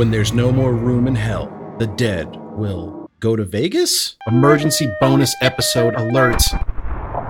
When there's no more room in hell, the dead will go to Vegas? Emergency bonus episode alert.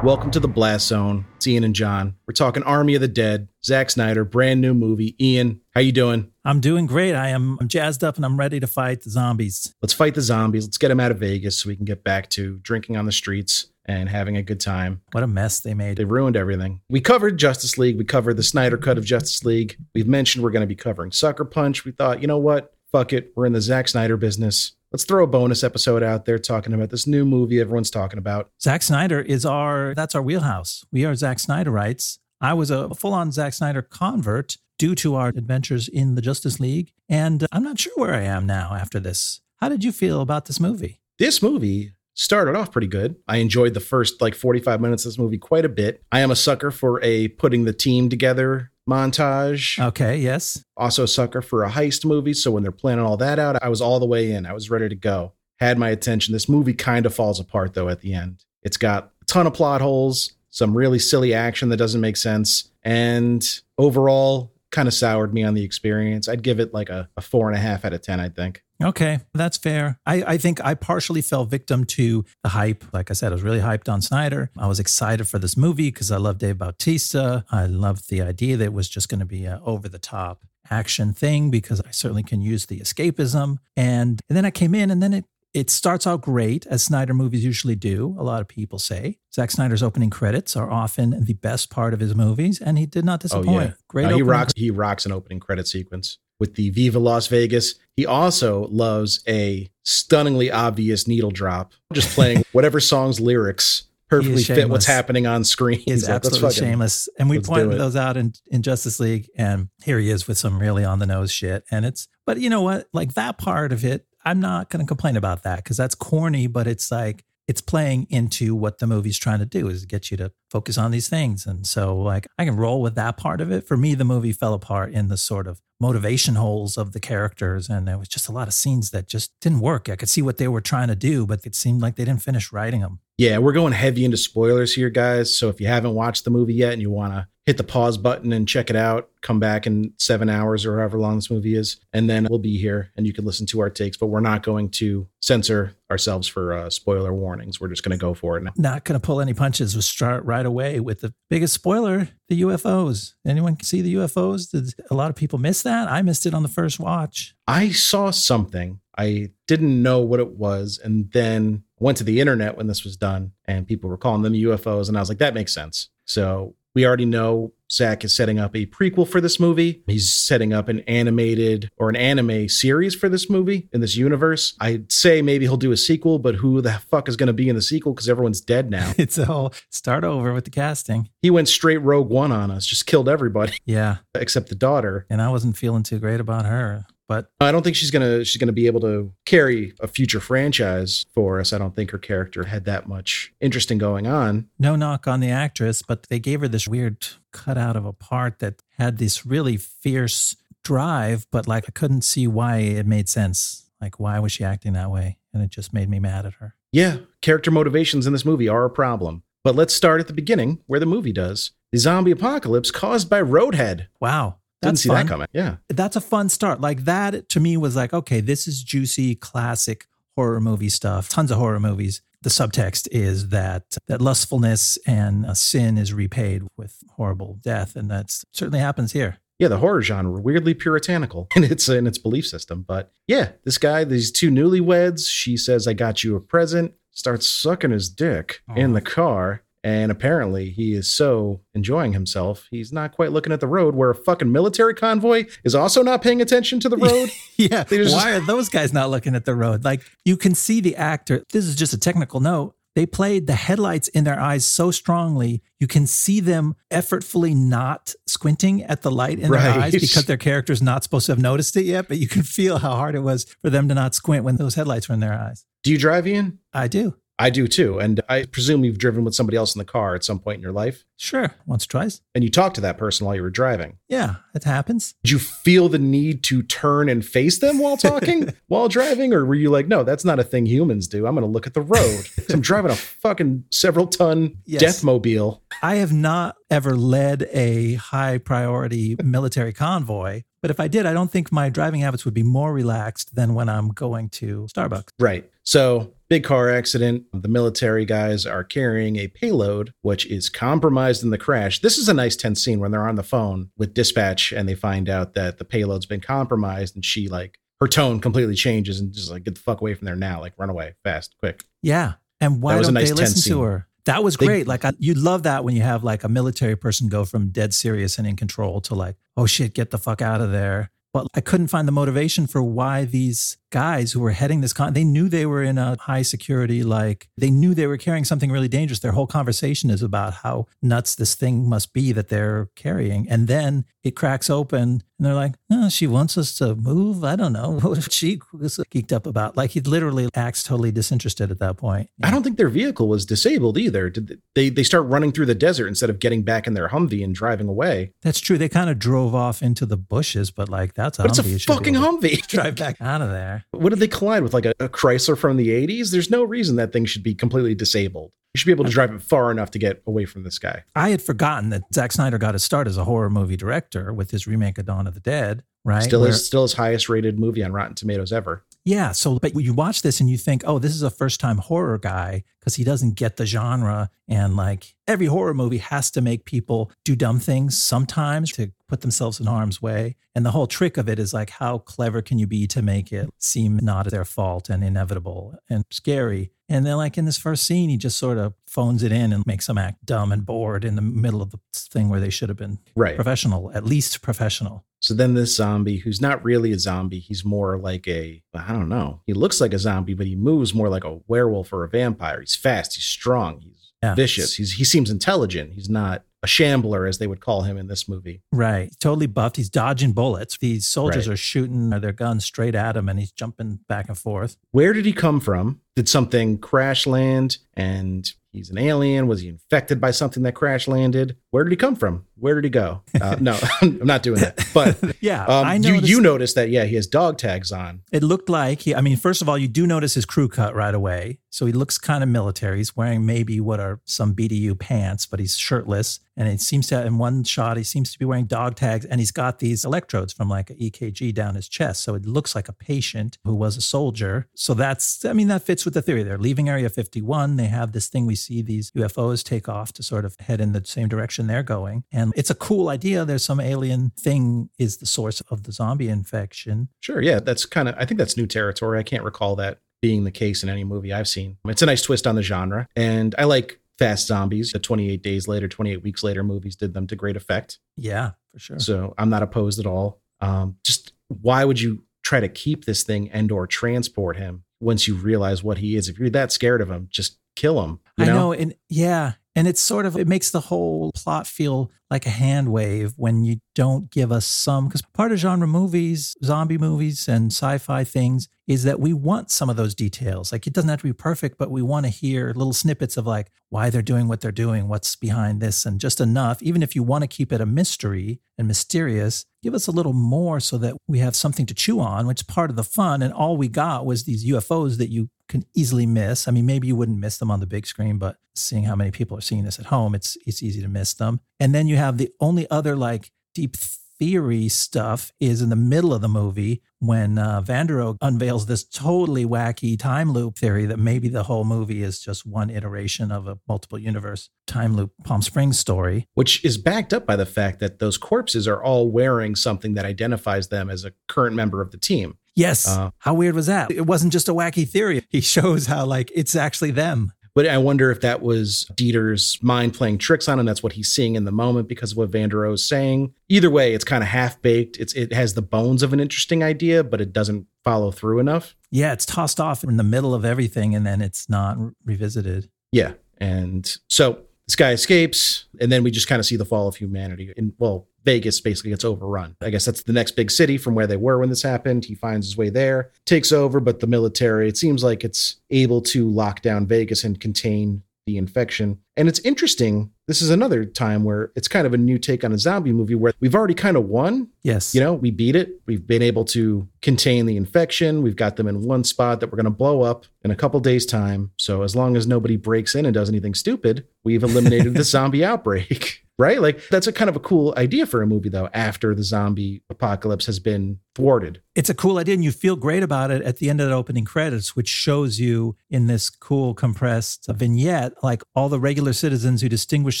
Welcome to the Blast Zone. It's Ian and John. We're talking Army of the Dead, Zack Snyder, brand new movie. Ian, how you doing? I'm doing great. I am I'm jazzed up and I'm ready to fight the zombies. Let's fight the zombies. Let's get them out of Vegas so we can get back to drinking on the streets and having a good time. What a mess they made. They ruined everything. We covered Justice League. We covered the Snyder cut of Justice League. We've mentioned we're going to be covering Sucker Punch. We thought, you know what? Fuck it. We're in the Zack Snyder business. Let's throw a bonus episode out there talking about this new movie everyone's talking about. Zack Snyder is our that's our wheelhouse. We are Zack Snyderites. I was a full-on Zack Snyder convert due to our adventures in the Justice League, and uh, I'm not sure where I am now after this. How did you feel about this movie? This movie started off pretty good. I enjoyed the first like 45 minutes of this movie quite a bit. I am a sucker for a putting the team together montage. Okay, yes. Also a sucker for a heist movie. So when they're planning all that out, I was all the way in. I was ready to go. Had my attention. This movie kind of falls apart though at the end. It's got a ton of plot holes, some really silly action that doesn't make sense, and overall kind of soured me on the experience. I'd give it like a, a four and a half out of 10, I think. Okay, that's fair. I, I think I partially fell victim to the hype. Like I said, I was really hyped on Snyder. I was excited for this movie because I love Dave Bautista. I loved the idea that it was just going to be an over the top action thing because I certainly can use the escapism. And, and then I came in and then it it starts out great, as Snyder movies usually do, a lot of people say. Zack Snyder's opening credits are often the best part of his movies, and he did not disappoint. Oh, yeah. Great. No, he rocks he rocks an opening credit sequence with the Viva Las Vegas. He also loves a stunningly obvious needle drop, just playing whatever song's lyrics perfectly fit what's happening on screen. He's, He's absolutely like, shameless. And we pointed those out in, in Justice League, and here he is with some really on the nose shit. And it's, but you know what? Like that part of it I'm not going to complain about that because that's corny, but it's like it's playing into what the movie's trying to do is get you to focus on these things. And so like I can roll with that part of it. For me, the movie fell apart in the sort of motivation holes of the characters. And there was just a lot of scenes that just didn't work. I could see what they were trying to do, but it seemed like they didn't finish writing them. Yeah, we're going heavy into spoilers here, guys. So if you haven't watched the movie yet and you want to hit the pause button and check it out. Come back in seven hours or however long this movie is, and then we'll be here and you can listen to our takes. But we're not going to censor ourselves for uh, spoiler warnings. We're just going to go for it. Now. Not going to pull any punches. We'll start right away with the biggest spoiler: the UFOs. Anyone see the UFOs? Did a lot of people miss that? I missed it on the first watch. I saw something. I didn't know what it was, and then went to the internet when this was done, and people were calling them UFOs, and I was like, that makes sense. So we already know Zack is setting up a prequel for this movie. He's setting up an animated or an anime series for this movie in this universe. I'd say maybe he'll do a sequel, but who the fuck is going to be in the sequel? Because everyone's dead now. it's a whole start over with the casting. He went straight Rogue One on us, just killed everybody. Yeah. Except the daughter. And I wasn't feeling too great about her. But I don't think she's gonna she's gonna be able to carry a future franchise for us. I don't think her character had that much interesting going on. No knock on the actress, but they gave her this weird cutout of a part that had this really fierce drive, but like I couldn't see why it made sense. Like why was she acting that way? And it just made me mad at her. Yeah, character motivations in this movie are a problem. But let's start at the beginning where the movie does. The zombie apocalypse caused by Roadhead. Wow. Didn't That's see fun. that coming. Yeah. That's a fun start. Like that to me was like, okay, this is juicy, classic horror movie stuff. Tons of horror movies. The subtext is that that lustfulness and uh, sin is repaid with horrible death, and that certainly happens here. Yeah, the horror genre weirdly puritanical in its in its belief system. But yeah, this guy, these two newlyweds, she says, "I got you a present." Starts sucking his dick oh. in the car, and apparently, he is so enjoying himself, he's not quite looking at the road where a fucking military convoy is also not paying attention to the road. yeah. Why just... are those guys not looking at the road? Like, you can see the actor. This is just a technical note. They played the headlights in their eyes so strongly, you can see them effortfully not squinting at the light in right. their eyes because their character's not supposed to have noticed it yet. But you can feel how hard it was for them to not squint when those headlights were in their eyes. Do you drive, Ian? I do. I do too. And I presume you've driven with somebody else in the car at some point in your life. Sure, once or twice. And you talked to that person while you were driving. Yeah, it happens. Did you feel the need to turn and face them while talking, while driving? Or were you like, no, that's not a thing humans do. I'm going to look at the road. I'm driving a fucking several ton yes. death mobile. I have not ever led a high priority military convoy. But if I did, I don't think my driving habits would be more relaxed than when I'm going to Starbucks. Right. So Big car accident. The military guys are carrying a payload, which is compromised in the crash. This is a nice tense scene when they're on the phone with dispatch and they find out that the payload's been compromised and she like her tone completely changes and just like get the fuck away from there now, like run away fast, quick. Yeah. And why don't nice they listen scene. to her? That was great. They, like I, you love that when you have like a military person go from dead serious and in control to like, oh shit, get the fuck out of there. But I couldn't find the motivation for why these guys who were heading this con they knew they were in a high security like they knew they were carrying something really dangerous. Their whole conversation is about how nuts this thing must be that they're carrying. And then it cracks open and they're like oh, she wants us to move? I don't know. What if she was geeked up about. Like he literally acts totally disinterested at that point. I don't think their vehicle was disabled either. Did they they start running through the desert instead of getting back in their humvee and driving away. That's true. They kind of drove off into the bushes but like that's a but humvee it's a fucking humvee. Drive back out of there what did they collide with? Like a, a Chrysler from the 80s? There's no reason that thing should be completely disabled. You should be able to drive it far enough to get away from this guy. I had forgotten that Zack Snyder got his start as a horror movie director with his remake of Dawn of the Dead, right? Still Where, is still his highest rated movie on Rotten Tomatoes ever. Yeah. So, but you watch this and you think, oh, this is a first time horror guy because he doesn't get the genre. And like every horror movie has to make people do dumb things sometimes to put themselves in harm's way. And the whole trick of it is like, how clever can you be to make it seem not their fault and inevitable and scary? And then, like in this first scene, he just sort of phones it in and makes them act dumb and bored in the middle of the thing where they should have been right. professional, at least professional. So then this zombie, who's not really a zombie, he's more like a, I don't know, he looks like a zombie, but he moves more like a werewolf or a vampire. He's fast, he's strong, he's yeah. vicious, he's, he seems intelligent. He's not a shambler, as they would call him in this movie. Right. Totally buffed. He's dodging bullets. These soldiers right. are shooting their guns straight at him and he's jumping back and forth. Where did he come from? Did something crash land and he's an alien? Was he infected by something that crash landed? Where did he come from? Where did he go? Uh, no, I'm not doing that. But yeah, um, I you you noticed that yeah he has dog tags on. It looked like he. I mean, first of all, you do notice his crew cut right away. So he looks kind of military. He's wearing maybe what are some BDU pants, but he's shirtless. And it seems to, in one shot, he seems to be wearing dog tags and he's got these electrodes from like an EKG down his chest. So it looks like a patient who was a soldier. So that's, I mean, that fits with the theory. They're leaving Area 51. They have this thing we see these UFOs take off to sort of head in the same direction they're going. And it's a cool idea. There's some alien thing is the source of the zombie infection. Sure. Yeah. That's kind of, I think that's new territory. I can't recall that being the case in any movie I've seen. It's a nice twist on the genre. And I like fast zombies. The 28 days later, 28 weeks later movies did them to great effect. Yeah, for sure. So I'm not opposed at all. Um, just why would you try to keep this thing and or transport him once you realize what he is? If you're that scared of him, just kill him. You know? I know. And yeah. And it's sort of, it makes the whole plot feel like a hand wave when you don't give us some, because part of genre movies, zombie movies, and sci fi things is that we want some of those details. Like it doesn't have to be perfect, but we want to hear little snippets of like why they're doing what they're doing, what's behind this, and just enough. Even if you want to keep it a mystery and mysterious, give us a little more so that we have something to chew on, which is part of the fun. And all we got was these UFOs that you can easily miss. I mean, maybe you wouldn't miss them on the big screen, but seeing how many people are seeing this at home, it's it's easy to miss them. And then you have the only other like deep theory stuff is in the middle of the movie when uh, Vanderohe unveils this totally wacky time loop theory that maybe the whole movie is just one iteration of a multiple universe time loop Palm Springs story. Which is backed up by the fact that those corpses are all wearing something that identifies them as a current member of the team. Yes. Uh, how weird was that? It wasn't just a wacky theory. He shows how, like, it's actually them. But I wonder if that was Dieter's mind playing tricks on him. That's what he's seeing in the moment because of what Vanderohe is saying. Either way, it's kind of half baked. It's it has the bones of an interesting idea, but it doesn't follow through enough. Yeah, it's tossed off in the middle of everything, and then it's not revisited. Yeah, and so this guy escapes, and then we just kind of see the fall of humanity. And well, Vegas basically gets overrun. I guess that's the next big city from where they were when this happened. He finds his way there, takes over, but the military, it seems like it's able to lock down Vegas and contain the infection. And it's interesting. This is another time where it's kind of a new take on a zombie movie where we've already kind of won. Yes. You know, we beat it. We've been able to contain the infection. We've got them in one spot that we're going to blow up in a couple days' time. So as long as nobody breaks in and does anything stupid, we've eliminated the zombie outbreak right? Like that's a kind of a cool idea for a movie though after the zombie apocalypse has been thwarted. It's a cool idea and you feel great about it at the end of the opening credits which shows you in this cool compressed vignette like all the regular citizens who distinguish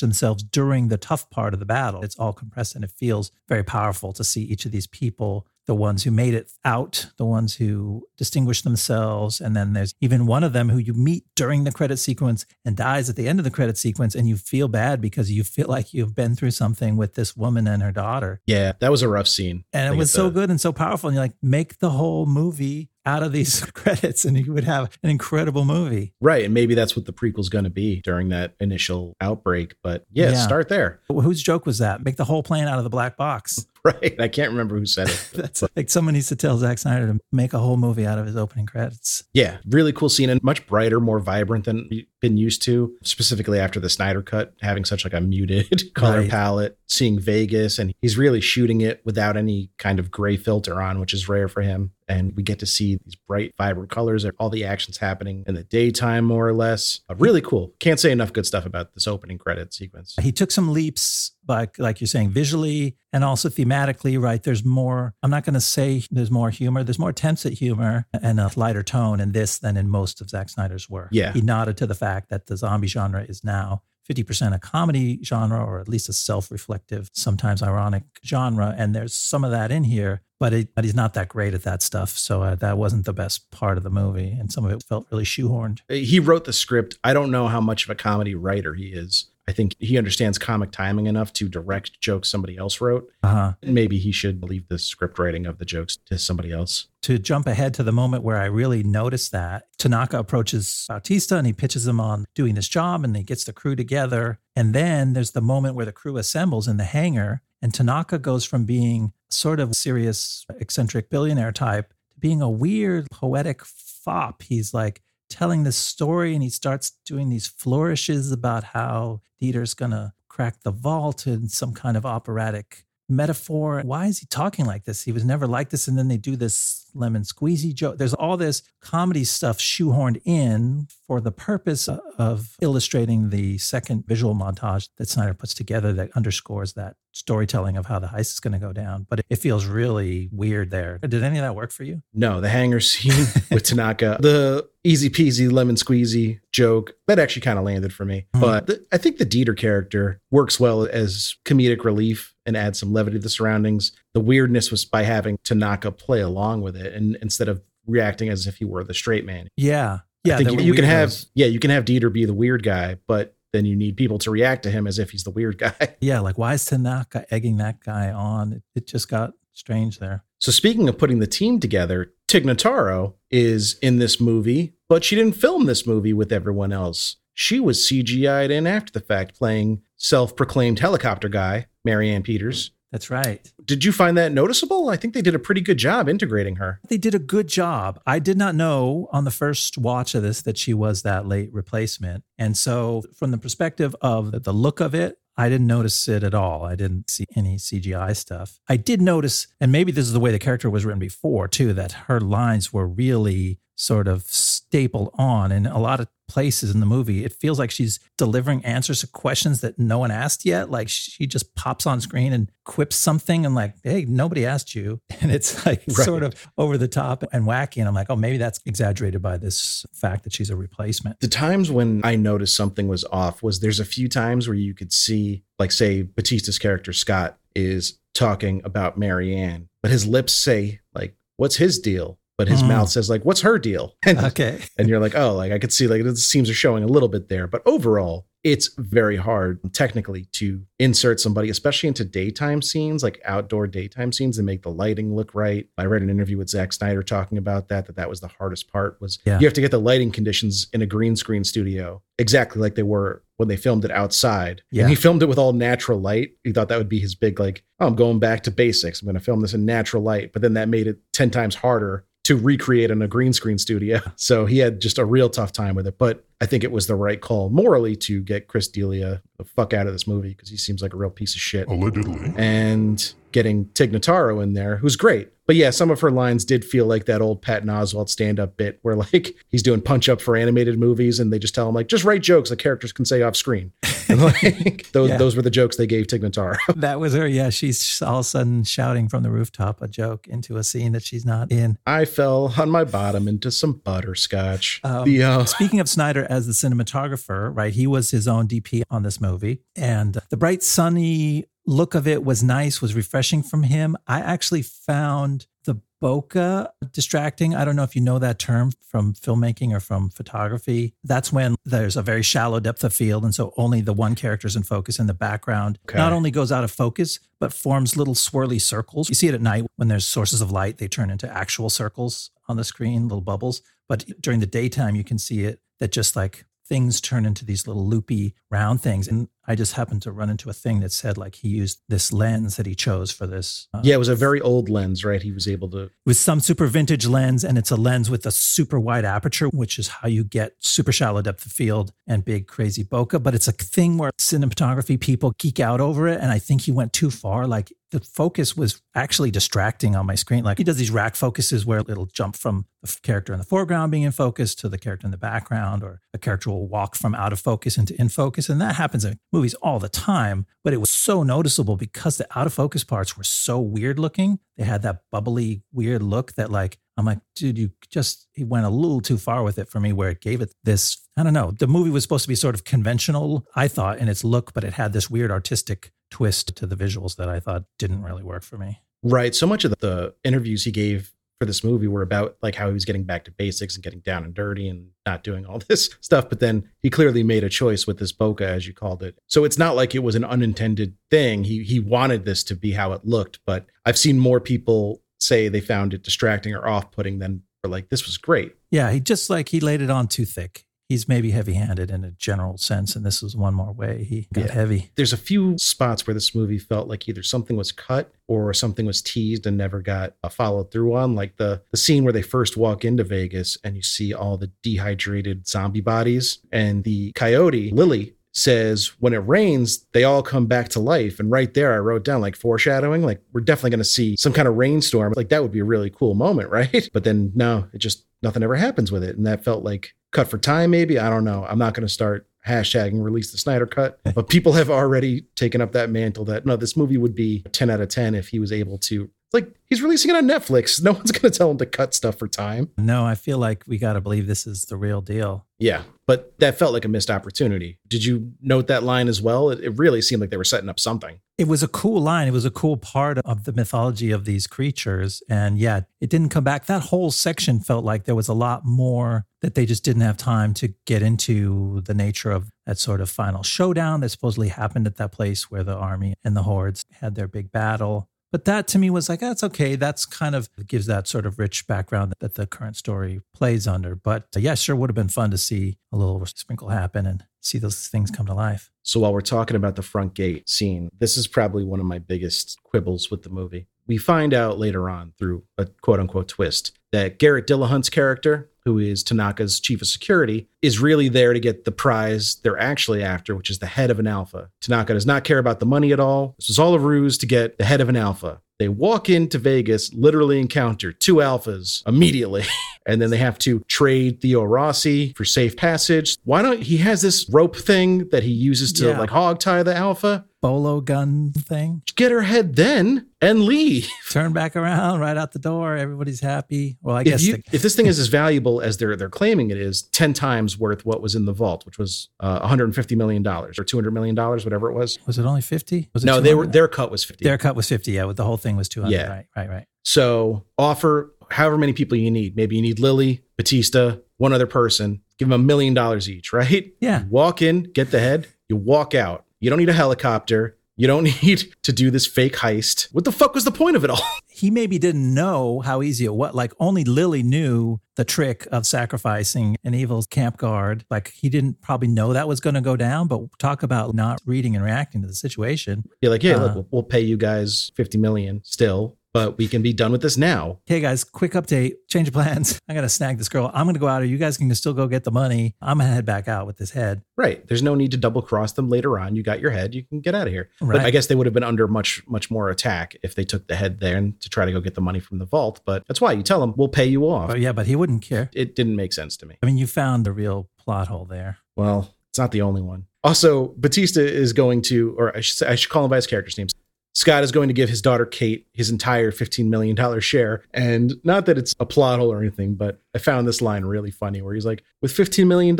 themselves during the tough part of the battle. It's all compressed and it feels very powerful to see each of these people the ones who made it out, the ones who distinguished themselves. And then there's even one of them who you meet during the credit sequence and dies at the end of the credit sequence. And you feel bad because you feel like you've been through something with this woman and her daughter. Yeah, that was a rough scene. And it was so good and so powerful. And you're like, make the whole movie out of these credits and you would have an incredible movie. Right. And maybe that's what the prequel's going to be during that initial outbreak. But yeah, yeah, start there. Whose joke was that? Make the whole plane out of the black box. Right. I can't remember who said it. That's like someone needs to tell Zack Snyder to make a whole movie out of his opening credits. Yeah. Really cool scene and much brighter, more vibrant than we've been used to, specifically after the Snyder cut, having such like a muted color right. palette, seeing Vegas, and he's really shooting it without any kind of gray filter on, which is rare for him. And we get to see these bright, vibrant colors, all the actions happening in the daytime, more or less. Uh, really cool. Can't say enough good stuff about this opening credit sequence. He took some leaps like like you're saying visually and also thematically right? There's more i'm not going to say there's more humor there's more attempts at humor and a lighter tone in this than in most of Zack Snyder's work. Yeah. He nodded to the fact that the zombie genre is now 50% a comedy genre or at least a self-reflective sometimes ironic genre and there's some of that in here but, it, but he's not that great at that stuff. So uh, that wasn't the best part of the movie and some of it felt really shoehorned. He wrote the script. I don't know how much of a comedy writer he is I think he understands comic timing enough to direct jokes somebody else wrote. Uh-huh. Maybe he should leave the script writing of the jokes to somebody else. To jump ahead to the moment where I really noticed that, Tanaka approaches Bautista and he pitches him on doing this job and he gets the crew together. And then there's the moment where the crew assembles in the hangar and Tanaka goes from being sort of serious, eccentric billionaire type to being a weird, poetic fop. He's like, telling this story and he starts doing these flourishes about how Dieter's going to crack the vault in some kind of operatic metaphor. Why is he talking like this? He was never like this. And then they do this lemon squeezy joke. There's all this comedy stuff shoehorned in for the purpose of illustrating the second visual montage that Snyder puts together that underscores that storytelling of how the heist is going to go down. But it feels really weird there. Did any of that work for you? No, the hangar scene with Tanaka, the easy peasy lemon squeezy joke, that actually kind of landed for me. Mm-hmm. But the, I think the Dieter character works well as comedic relief and adds some levity to the surroundings. The weirdness was by having Tanaka play along with it and instead of reacting as if he were the straight man. Yeah. Yeah. I think you, you can have yeah, you can have Dieter be the weird guy, but then you need people to react to him as if he's the weird guy. Yeah, like why is Tanaka egging that guy on? It, it just got strange there. So speaking of putting the team together, Tig Notaro is in this movie, but she didn't film this movie with everyone else. She was CGI'd in after the fact, playing self-proclaimed helicopter guy, Marianne Peters. That's right. Did you find that noticeable? I think they did a pretty good job integrating her. They did a good job. I did not know on the first watch of this that she was that late replacement. And so, from the perspective of the look of it, I didn't notice it at all. I didn't see any CGI stuff. I did notice, and maybe this is the way the character was written before too, that her lines were really sort of stapled on in a lot of places in the movie. It feels like she's delivering answers to questions that no one asked yet. Like she just pops on screen and quips something and like, hey, nobody asked you. And it's like right. sort of over the top and wacky. And I'm like, oh, maybe that's exaggerated by this fact that she's a replacement. The times when I noticed something was off was there's a few times where you could see, like, say, Batista's character Scott is talking about Marianne, but his lips say, like, what's his deal? But his mm. mouth says like, "What's her deal?" And, okay, and you're like, "Oh, like I could see like the seams are showing a little bit there." But overall, it's very hard technically to insert somebody, especially into daytime scenes, like outdoor daytime scenes, and make the lighting look right. I read an interview with Zack Snyder talking about that, that that was the hardest part was yeah. you have to get the lighting conditions in a green screen studio exactly like they were when they filmed it outside. Yeah. And he filmed it with all natural light. He thought that would be his big, like, oh, I'm going back to basics. I'm going to film this in natural light. But then that made it 10 times harder to recreate in a green screen studio. So he had just a real tough time with it. But I think it was the right call morally to get Chris D'Elia the fuck out of this movie because he seems like a real piece of shit. Allegedly. And getting Tig Notaro in there, who's great. But yeah, some of her lines did feel like that old Patton Oswalt stand up bit where like he's doing punch up for animated movies and they just tell him like just write jokes the characters can say off screen. And like those yeah. those were the jokes they gave Tig Notaro. That was her. Yeah, she's all of a sudden shouting from the rooftop a joke into a scene that she's not in. I fell on my bottom into some butterscotch. Um, the, uh, speaking of Snyder as the cinematographer, right? He was his own DP on this movie, and the bright sunny look of it was nice, was refreshing from him. I actually found the bokeh distracting. I don't know if you know that term from filmmaking or from photography. That's when there's a very shallow depth of field. And so only the one character is in focus and the background okay. not only goes out of focus, but forms little swirly circles. You see it at night when there's sources of light, they turn into actual circles on the screen, little bubbles. But during the daytime, you can see it that just like things turn into these little loopy round things. And I just happened to run into a thing that said like he used this lens that he chose for this. Uh, yeah, it was a very old lens, right? He was able to. With some super vintage lens, and it's a lens with a super wide aperture, which is how you get super shallow depth of field and big crazy bokeh. But it's a thing where cinematography people geek out over it. And I think he went too far. Like the focus was actually distracting on my screen. Like he does these rack focuses where it'll jump from the character in the foreground being in focus to the character in the background, or a character will walk from out of focus into in focus. And that happens in movies all the time. But it was so noticeable because the out of focus parts were so weird looking. They had that bubbly, weird look that, like, I'm like, dude, you just, he went a little too far with it for me, where it gave it this, I don't know. The movie was supposed to be sort of conventional, I thought, in its look, but it had this weird artistic twist to the visuals that I thought didn't really work for me. Right. So much of the interviews he gave for this movie were about like how he was getting back to basics and getting down and dirty and not doing all this stuff. But then he clearly made a choice with this bokeh, as you called it. So it's not like it was an unintended thing. He he wanted this to be how it looked. But I've seen more people say they found it distracting or off putting than were like this was great. Yeah, he just like he laid it on too thick he's maybe heavy handed in a general sense. And this was one more way he got yeah. heavy. There's a few spots where this movie felt like either something was cut or something was teased and never got followed through on. Like the, the scene where they first walk into Vegas and you see all the dehydrated zombie bodies and the coyote, Lily, says when it rains they all come back to life. And right there i wrote down like foreshadowing like we're definitely going to see some kind of rainstorm. Like that would be a really cool moment right? But then no it just nothing ever happens with it. And that felt like cut for time, maybe. I don't know. I'm not going to start hashtagging release the Snyder cut, but people have already taken up that mantle that no, this movie would be 10 out of 10 if he was able to like he's releasing it on Netflix. No one's going to tell him to cut stuff for time. No, I feel like we got to believe this is the real deal. Yeah, but that felt like a missed opportunity. Did you note that line as well? It, it, really seemed like they were setting up something. It was a cool line. It was a cool part of the mythology of these creatures. And yeah, it didn't come back. That whole section felt like there was a lot more that they just didn't have time to get into the nature of that sort of final showdown that supposedly happened at that place where the army and the hordes had their big battle. But that to me was like, that's okay. That's kind of gives that sort of rich background that the current story plays under. But uh, yeah, sure would have been fun to see a little sprinkle happen and see those things come to life. So while we're talking about the front gate scene, this is probably one of my biggest quibbles with the movie. We find out later on through a quote unquote twist that Garrett Dillahunt's character, who is Tanaka's chief of security, is really there to get the prize they're actually after, which is the head of an alpha. Tanaka does not care about the money at all. This was all a ruse to get the head of an alpha. They walk into Vegas, literally encounter two alphas immediately, and then they have to trade Theo Rossi for safe passage. Why don't he has this rope thing that he uses to yeah. like hog tie the alpha? bolo gun thing. Get her head then and leave. Turn back around, right out the door. Everybody's happy. Well, I if guess you, the- if this thing is as valuable as they're they're claiming it is, ten times worth what was in the vault, which was uh, 150 million dollars or 200 million dollars, whatever it was. Was it only 50? Was it no, they were their cut was 50. Their cut was 50. Yeah, with the whole thing was 200. Yeah, right, right, right. So offer however many people you need. Maybe you need Lily, Batista, one other person. Give them a million dollars each, right? Yeah. Walk in, get the head, You walk out. You don't need a helicopter. You don't need to do this fake heist. What the fuck was the point of it all? He maybe didn't know how easy it was. Like only Lily knew the trick of sacrificing an evil camp guard. Like he didn't probably know that was going to go down, but talk about not reading and reacting to the situation. You're like, yeah, uh, look, we'll pay you guys 50 million still but we can be done with this now. Hey guys, quick update, change of plans. I got to snag this girl. I'm going to go out, or you guys can still go get the money. I'm going to head back out with this head. Right. There's no need to double cross them later on. You got your head. You can get out of here. Right. But I guess they would have been under much, much more attack if they took the head there and to try to go get the money from the vault. But that's why you tell them, we'll pay you off. yeah, but he wouldn't care. It didn't make sense to me. I mean, you found the real plot hole there. Well, it's not the only one. Also, Batista is going to, or I should, say, I should call him by his character's names. Scott is going to give his daughter Kate his entire $15 million share. And not that it's a plot hole or anything, but I found this line really funny where he's like, with $15 million,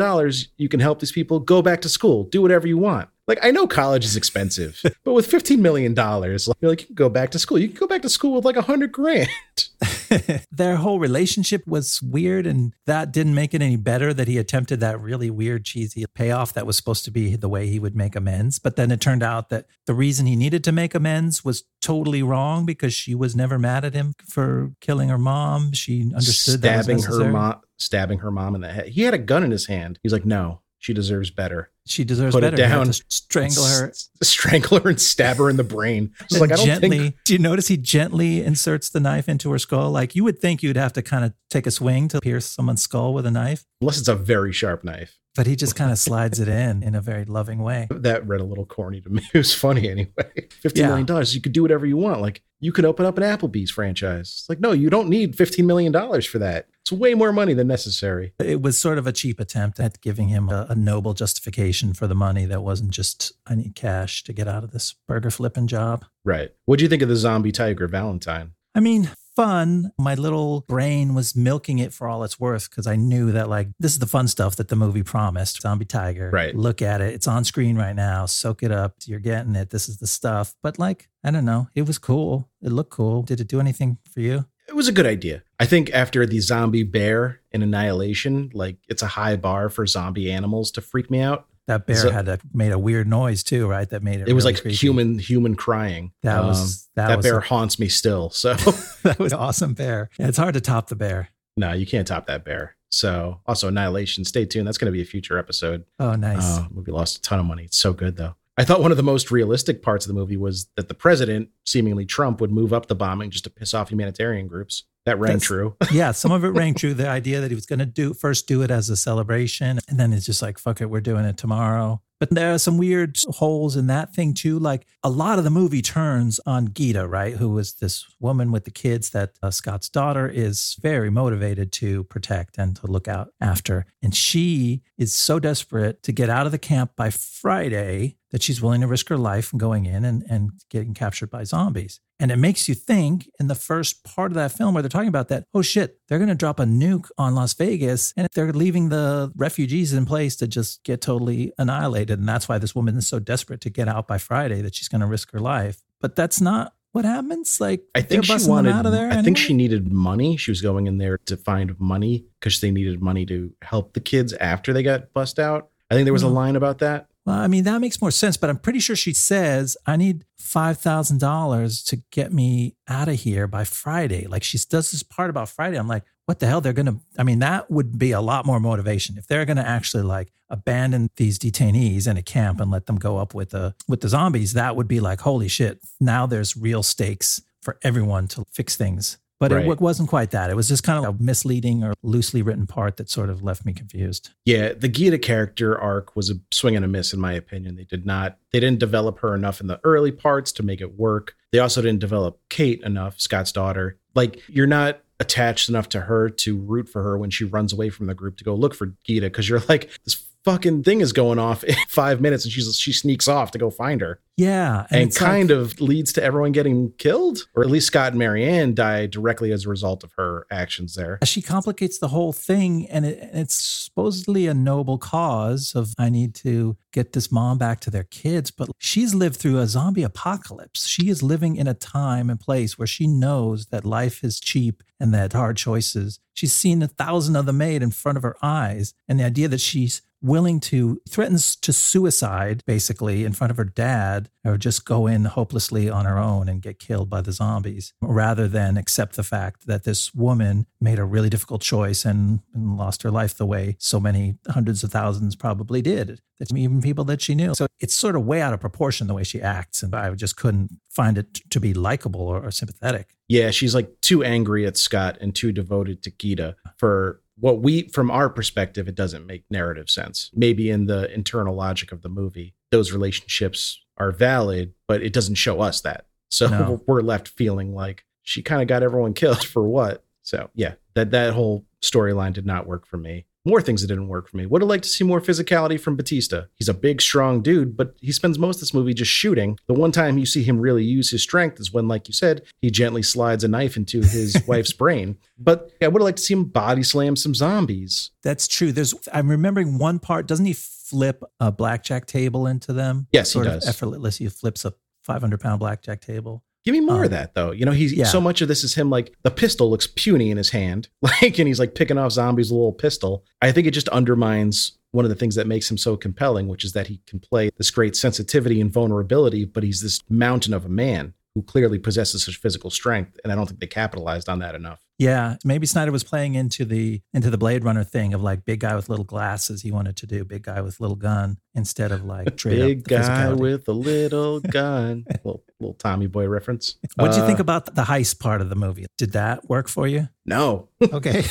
you can help these people go back to school, do whatever you want. Like, I know college is expensive, but with $15 million, you're like, you can go back to school. You can go back to school with like a hundred grand. Their whole relationship was weird, and that didn't make it any better that he attempted that really weird, cheesy payoff that was supposed to be the way he would make amends. But then it turned out that the reason he needed to make amends was totally wrong because she was never mad at him for killing her mom. She understood stabbing that her mom, stabbing her mom in the head. He had a gun in his hand. He's like, no, she deserves better. She deserves Put better. It down, strangle her, strangle her, and stab her in the brain. like, I don't gently. Think... Do you notice he gently inserts the knife into her skull? Like you would think you'd have to kind of take a swing to pierce someone's skull with a knife, unless it's a very sharp knife. But he just kind of slides it in in a very loving way. That read a little corny to me. It was funny anyway. Fifteen yeah. million dollars, you could do whatever you want. Like you could open up an Applebee's franchise. It's like, no, you don't need $15 million for that. It's way more money than necessary. It was sort of a cheap attempt at giving him a, a noble justification for the money that wasn't just, I need cash to get out of this burger flipping job. Right. What do you think of the zombie tiger Valentine? I mean, fun. My little brain was milking it for all it's worth because I knew that, like, this is the fun stuff that the movie promised. Zombie Tiger. Right. Look at it. It's on screen right now. Soak it up. You're getting it. This is the stuff. But, like, I don't know. It was cool. It looked cool. Did it do anything for you? It was a good idea. I think after the zombie bear in Annihilation, like, it's a high bar for zombie animals to freak me out. That bear so, had a, made a weird noise too, right? That made it. It was like creepy. human human crying. That was um, that, that was bear a, haunts me still. So that was awesome bear. Yeah, it's hard to top the bear. No, you can't top that bear. So also Annihilation. Stay tuned. That's going to be a future episode. Oh, nice. Uh, movie lost a ton of money. It's so good though. I thought one of the most realistic parts of the movie was that the president, seemingly Trump, would move up the bombing just to piss off humanitarian groups. That rang That's, true. yeah, some of it rang true. The idea that he was going to do first do it as a celebration, and then it's just like, fuck it, we're doing it tomorrow. But there are some weird holes in that thing too. Like a lot of the movie turns on Geeta, right? Who is this woman with the kids that uh, Scott's daughter is very motivated to protect and to look out after. And she is so desperate to get out of the camp by Friday that she's willing to risk her life going in and, and getting captured by zombies. And it makes you think in the first part of that film where they're talking about that, oh shit, they're going to drop a nuke on Las Vegas and they're leaving the refugees in place to just get totally annihilated. And that's why this woman is so desperate to get out by Friday that she's going to risk her life. But that's not what happens? Like I think she wanted out of there. I anyway? think she needed money. She was going in there to find money because they needed money to help the kids after they got bust out. I think there was a hmm. line about that. Well, I mean, that makes more sense, but I'm pretty sure she says, I need $5,000 to get me out of here by Friday. Like she does this part about Friday. I'm like, what the hell? They're going to, I mean, that would be a lot more motivation if they're going to actually like abandon these detainees in a camp and let them go up with the, with the zombies. That would be like, holy shit. Now there's real stakes for everyone to fix things. But right. it wasn't quite that. It was just kind of a misleading or loosely written part that sort of left me confused. Yeah, the Geeta character arc was a swing and a miss in my opinion. They did not they didn't develop her enough in the early parts to make it work. They also didn't develop Kate enough, Scott's daughter. Like you're not attached enough to her to root for her when she runs away from the group to go look for Geeta because you're like this fucking thing is going off in five minutes and she's she sneaks off to go find her. Yeah. And, and kind like, of leads to everyone getting killed. Or at least Scott and Marianne die directly as a result of her actions there. She complicates the whole thing and it, it's supposedly a noble cause of I need to get this mom back to their kids, but she's lived through a zombie apocalypse. She is living in a time and place where she knows that life is cheap and that hard choices. She's seen a thousand of them made in front of her eyes. And the idea that she's willing to threatens to suicide basically in front of her dad or just go in hopelessly on her own and get killed by the zombies rather than accept the fact that this woman made a really difficult choice and, and lost her life the way so many hundreds of thousands probably did. Even people that she knew. So it's sort of way out of proportion the way she acts and i just couldn't find it to be likable or, or sympathetic. Yeah she's like too angry at scott and too devoted to Geeta for what we from our perspective it doesn't make narrative sense. Maybe in the internal logic of the movie those relationships are valid but it doesn't show us that. So no. we're left feeling like she kind of got everyone killed for what? So yeah that that whole storyline did not work for me more things that didn't work for me. Would have liked to see more physicality from Batista. He's a big, strong dude, but he spends most of this movie just shooting. The one time you see him really use his strength is when, like you said, he gently slides a knife into his wife's brain. But I would have liked to see him body slam some zombies. That's true. There's I'm remembering one part. Doesn't he flip a blackjack table into them? Yes, sort he does. Of effortlessly, he flips a 500 pound blackjack table. Give me more um, of that though. You know, he's yeah. so much of this is him like the pistol looks puny in his hand, like, and he's like picking off zombies with a little pistol. I think it just undermines one of the things that makes him so compelling, which is that he can play this great sensitivity and vulnerability, but he's this mountain of a man who clearly possesses such physical strength, and I don't think they capitalized on that enough. Yeah, maybe Snyder was playing into the into the Blade Runner thing of like big guy with little glasses. He wanted to do big guy with little gun instead of like big guy with a little gun. little, little Tommy Boy reference. What did uh, you think about the heist part of the movie? Did that work for you? No. Okay.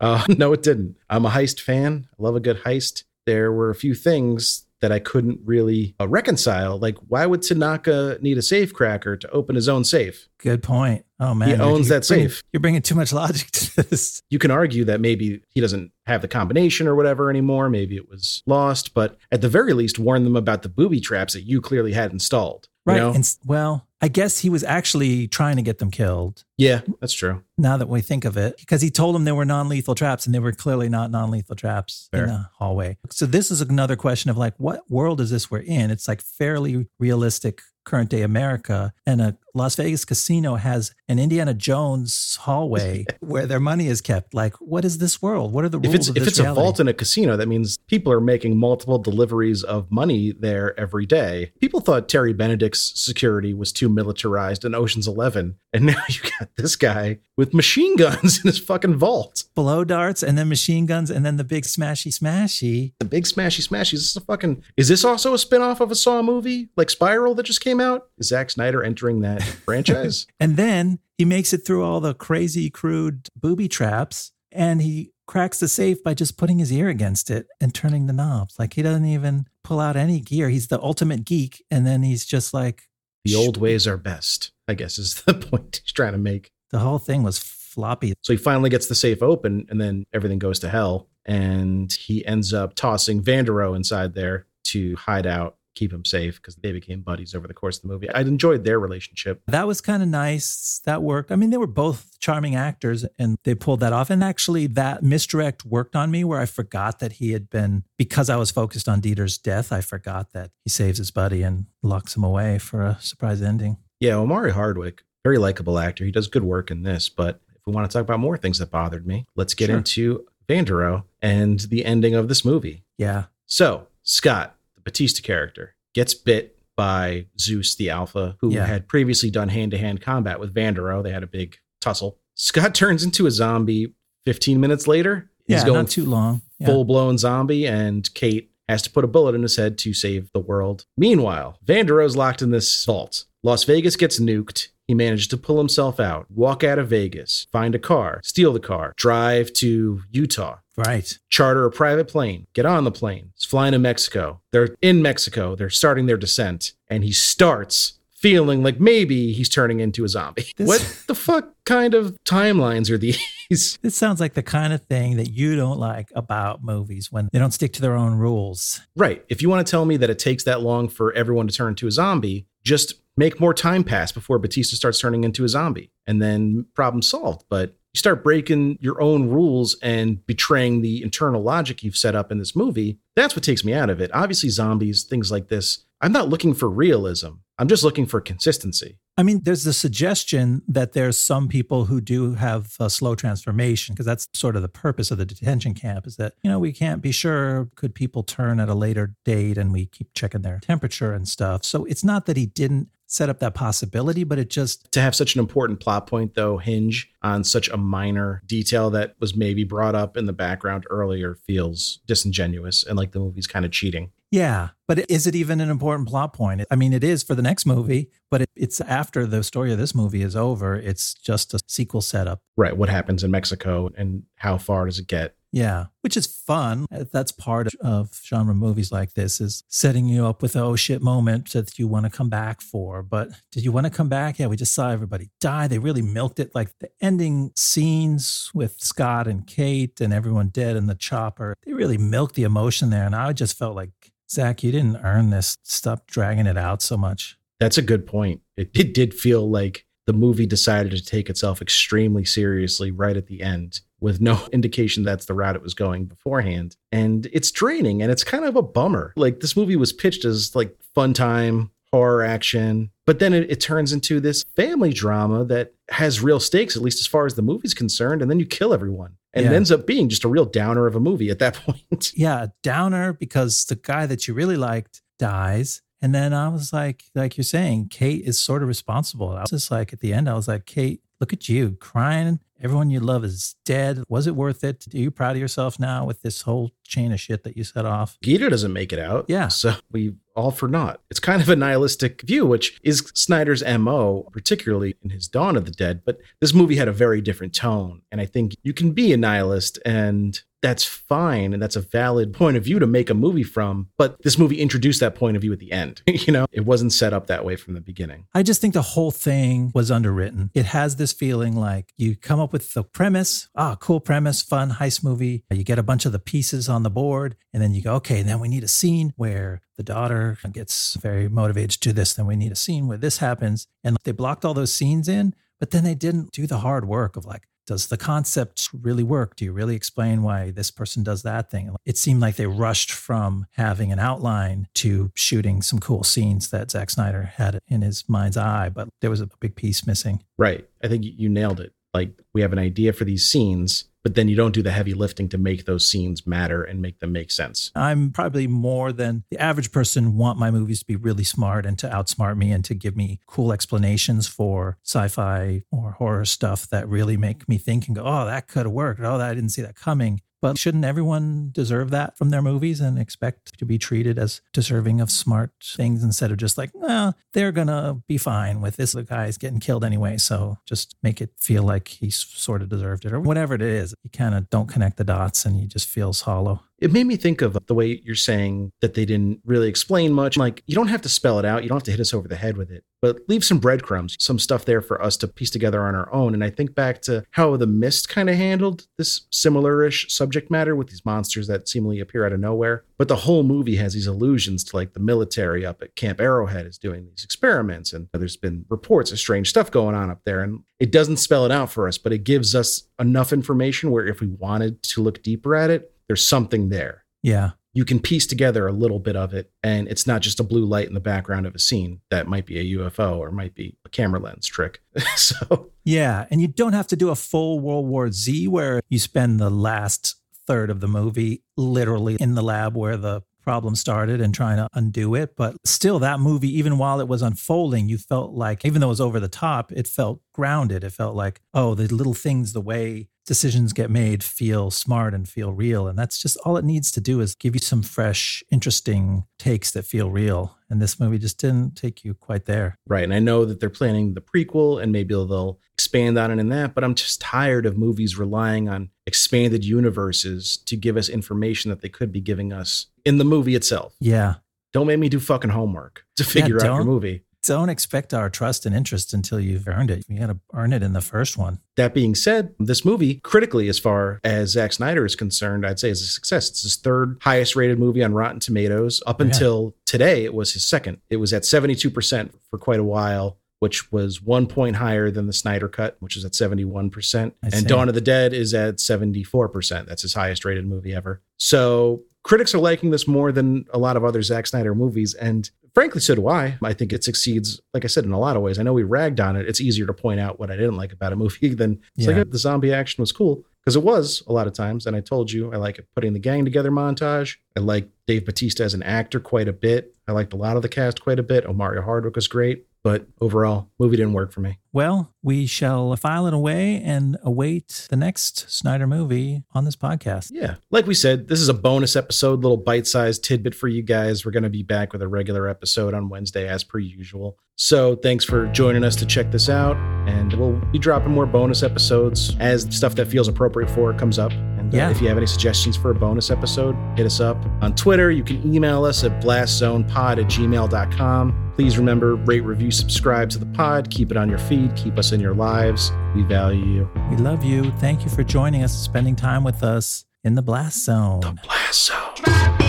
uh, no, it didn't. I'm a heist fan. I love a good heist. There were a few things that I couldn't really uh, reconcile. Like, why would Tanaka need a safe cracker to open his own safe? Good point. Oh man, he owns that safe. You're bringing too much logic to this. You can argue that maybe he doesn't have the combination or whatever anymore. Maybe it was lost, but at the very least, warn them about the booby traps that you clearly had installed. Right. You know? And, well, I guess he was actually trying to get them killed. Yeah, that's true. Now that we think of it, because he told them there were non lethal traps and they were clearly not non lethal traps Fair. in the hallway. So, this is another question of like, what world is this we're in? It's like fairly realistic current day America. And a Las Vegas casino has an Indiana Jones hallway where their money is kept. Like, what is this world? What are the rules? If it's, if it's reality? a vault in a casino, that means people are making multiple deliveries of money there every day. People thought Terry Benedict's security was too militarized in Ocean's Eleven, and now you got this guy with machine guns in his fucking vault. Blow darts and then machine guns and then the big smashy smashy. The big smashy smashy. Is this a fucking? Is this also a spinoff of a Saw movie like Spiral that just came out? Is Zack Snyder entering that franchise? and then he makes it through all the crazy, crude booby traps, and he cracks the safe by just putting his ear against it and turning the knobs. Like he doesn't even pull out any gear. He's the ultimate geek, and then he's just like, "The old ways are best." I guess is the point he's trying to make. The whole thing was floppy. So he finally gets the safe open, and then everything goes to hell. And he ends up tossing Vanderohe inside there to hide out keep him safe because they became buddies over the course of the movie. I enjoyed their relationship. That was kind of nice. That worked. I mean, they were both charming actors and they pulled that off. And actually, that misdirect worked on me where I forgot that he had been, because I was focused on Dieter's death, I forgot that he saves his buddy and locks him away for a surprise ending. Yeah, Omari Hardwick, very likable actor. He does good work in this. But if we want to talk about more things that bothered me, let's get sure. into Vanderohe and the ending of this movie. Yeah. So, Scott, Batista character gets bit by Zeus the Alpha, who yeah. had previously done hand to hand combat with Vanderohe. They had a big tussle. Scott turns into a zombie 15 minutes later. He's yeah, going not too long. Yeah. Full blown zombie, and Kate has to put a bullet in his head to save the world. Meanwhile, Vanderohe's locked in this vault. Las Vegas gets nuked. He managed to pull himself out, walk out of Vegas, find a car, steal the car, drive to Utah. Right. Charter a private plane, get on the plane. It's flying to Mexico. They're in Mexico. They're starting their descent. And he starts feeling like maybe he's turning into a zombie. This, what the fuck kind of timelines are these? This sounds like the kind of thing that you don't like about movies when they don't stick to their own rules. Right. If you want to tell me that it takes that long for everyone to turn into a zombie, just make more time pass before Batista starts turning into a zombie and then problem solved. But you start breaking your own rules and betraying the internal logic you've set up in this movie. That's what takes me out of it. Obviously, zombies, things like this. I'm not looking for realism. I'm just looking for consistency. I mean, there's the suggestion that there's some people who do have a slow transformation because that's sort of the purpose of the detention camp is that, you know, we can't be sure could people turn at a later date and we keep checking their temperature and stuff. So it's not that he didn't set up that possibility, but it just. To have such an important plot point, though, hinge on such a minor detail that was maybe brought up in the background earlier feels disingenuous and like the movie's kind of cheating. Yeah. But is it even an important plot point? I mean, it is for the next movie, but it, it's after the story of this movie is over. It's just a sequel setup. Right. What happens in Mexico and how far does it get? Yeah, which is fun. That's part of genre movies like this is setting you up with a oh shit moment that you want to come back for. But did you want to come back? Yeah, we just saw everybody die. They really milked it. Like the ending scenes with Scott and Kate and everyone dead in the chopper, they really milked the emotion there. And I just felt like Zack, you didn't earn this. Stop dragging it out so much. That's a good point. It, it did feel like the movie decided to take itself extremely seriously right at the end with no indication that's the route it was going beforehand. And it's draining and it's kind of a bummer. Like this movie was pitched as like fun time, horror action, but then it, it, turns into this family drama that has real stakes, at least as far as the movie's concerned, and then you kill everyone. And yeah. it ends up being just a real downer of a movie at that point. Yeah, downer because the guy that you really liked dies. And then I was like, like you're saying, Kate is sort of responsible. I was just like, at the end, I was like, Kate, look at you crying Everyone you love is dead. Was it worth it? Are you proud of yourself now with this whole chain of shit that you set off? Geeta doesn't make it out. Yeah. So we all for naught. It's kind of a nihilistic view, which is Snyder's MO, particularly in his Dawn of the Dead. But this movie had a very different tone. And I think you can be a nihilist and that's fine and that's a valid point of view to make a movie from but this movie introduced that point of view at the end you know it wasn't set up that way from the beginning i just think the whole thing was underwritten it has this feeling like you come up with the premise ah cool premise fun heist movie you get a bunch of the pieces on the board and then you go okay then we need a scene where the daughter gets very motivated to do this then we need a scene where this happens and they blocked all those scenes in but then they didn't do the hard work of like does the concept really work? Do you really explain why this person does that thing? It seemed like they rushed from having an outline to shooting some cool scenes that Zack Snyder had in his mind's eye, but there was a big piece missing. Right. I think you nailed it. Like we have an idea for these scenes, but then you don't do the heavy lifting to make those scenes matter and make them make sense. I'm probably more than the average person want my movies to be really smart and to outsmart me and to give me cool explanations for sci-fi or horror stuff that really make me think and go, "Oh, that could have worked. Oh, that I didn't see that coming." But shouldn't everyone deserve that from their movies and expect to be treated as deserving of smart things instead of just like, well, they're going to be fine with this guy's getting killed anyway. So just make it feel like he sort of deserved it or whatever it is. You kind of don't connect the dots and you just feels hollow. It made me think of the way you're saying that they didn't really explain much. Like, you don't have to spell it out. You don't have to hit us over the head with it, but leave some breadcrumbs, some stuff there for us to piece together on our own. And I think back to how The Mist kind of handled this similar ish subject matter with these monsters that seemingly appear out of nowhere. But the whole movie has these allusions to like the military up at Camp Arrowhead is doing these experiments. And there's been reports of strange stuff going on up there. And it doesn't spell it out for us, but it gives us enough information where if we wanted to look deeper at it, there's something there. Yeah. You can piece together a little bit of it, and it's not just a blue light in the background of a scene that might be a UFO or might be a camera lens trick. so, yeah. And you don't have to do a full World War Z where you spend the last third of the movie literally in the lab where the problem started and trying to undo it. But still, that movie, even while it was unfolding, you felt like, even though it was over the top, it felt grounded. It felt like, oh, the little things, the way decisions get made feel smart and feel real. And that's just all it needs to do is give you some fresh, interesting takes that feel real. And this movie just didn't take you quite there. Right. And I know that they're planning the prequel and maybe they'll expand on it in that, but I'm just tired of movies relying on expanded universes to give us information that they could be giving us in the movie itself. Yeah. Don't make me do fucking homework to figure yeah, out your movie don't expect our trust and interest until you've earned it. You got to earn it in the first one. That being said, this movie, critically, as far as Zack Snyder is concerned, I'd say is a success. It's his third highest rated movie on Rotten Tomatoes. Up yeah. until today, it was his second. It was at 72% for quite a while which was one point higher than the Snyder Cut, which is at 71%. And Dawn of the Dead is at 74%. That's his highest rated movie ever. So critics are liking this more than a lot of other Zack Snyder movies. And frankly, so do I. I think it succeeds, like I said, in a lot of ways. I know we ragged on it. It's easier to point out what I didn't like about a movie than it's yeah. like the zombie action was cool because it was a lot of times. And I told you I like putting the gang together montage. I like Dave Bautista as an actor quite a bit. I liked a lot of the cast quite a bit. Omari Hardwick was great but overall, movie didn't work for me. Well, we shall file it away and await the next Snyder movie on this podcast. Yeah. Like we said, this is a bonus episode, little bite sized tidbit for you guys. We're going to be back with a regular episode on Wednesday, as per usual. So thanks for joining us to check this out. And we'll be dropping more bonus episodes as stuff that feels appropriate for it comes up. Uh, yeah. if you have any suggestions for a bonus episode, hit us up on Twitter. You can email us at blastzonepod at gmail.com. Please remember, rate, review, subscribe to the pod. Keep it on your feed. Keep us in your lives. We value you. We love you. Thank you for joining us, spending time with us in the Blast Zone. The Blast Zone.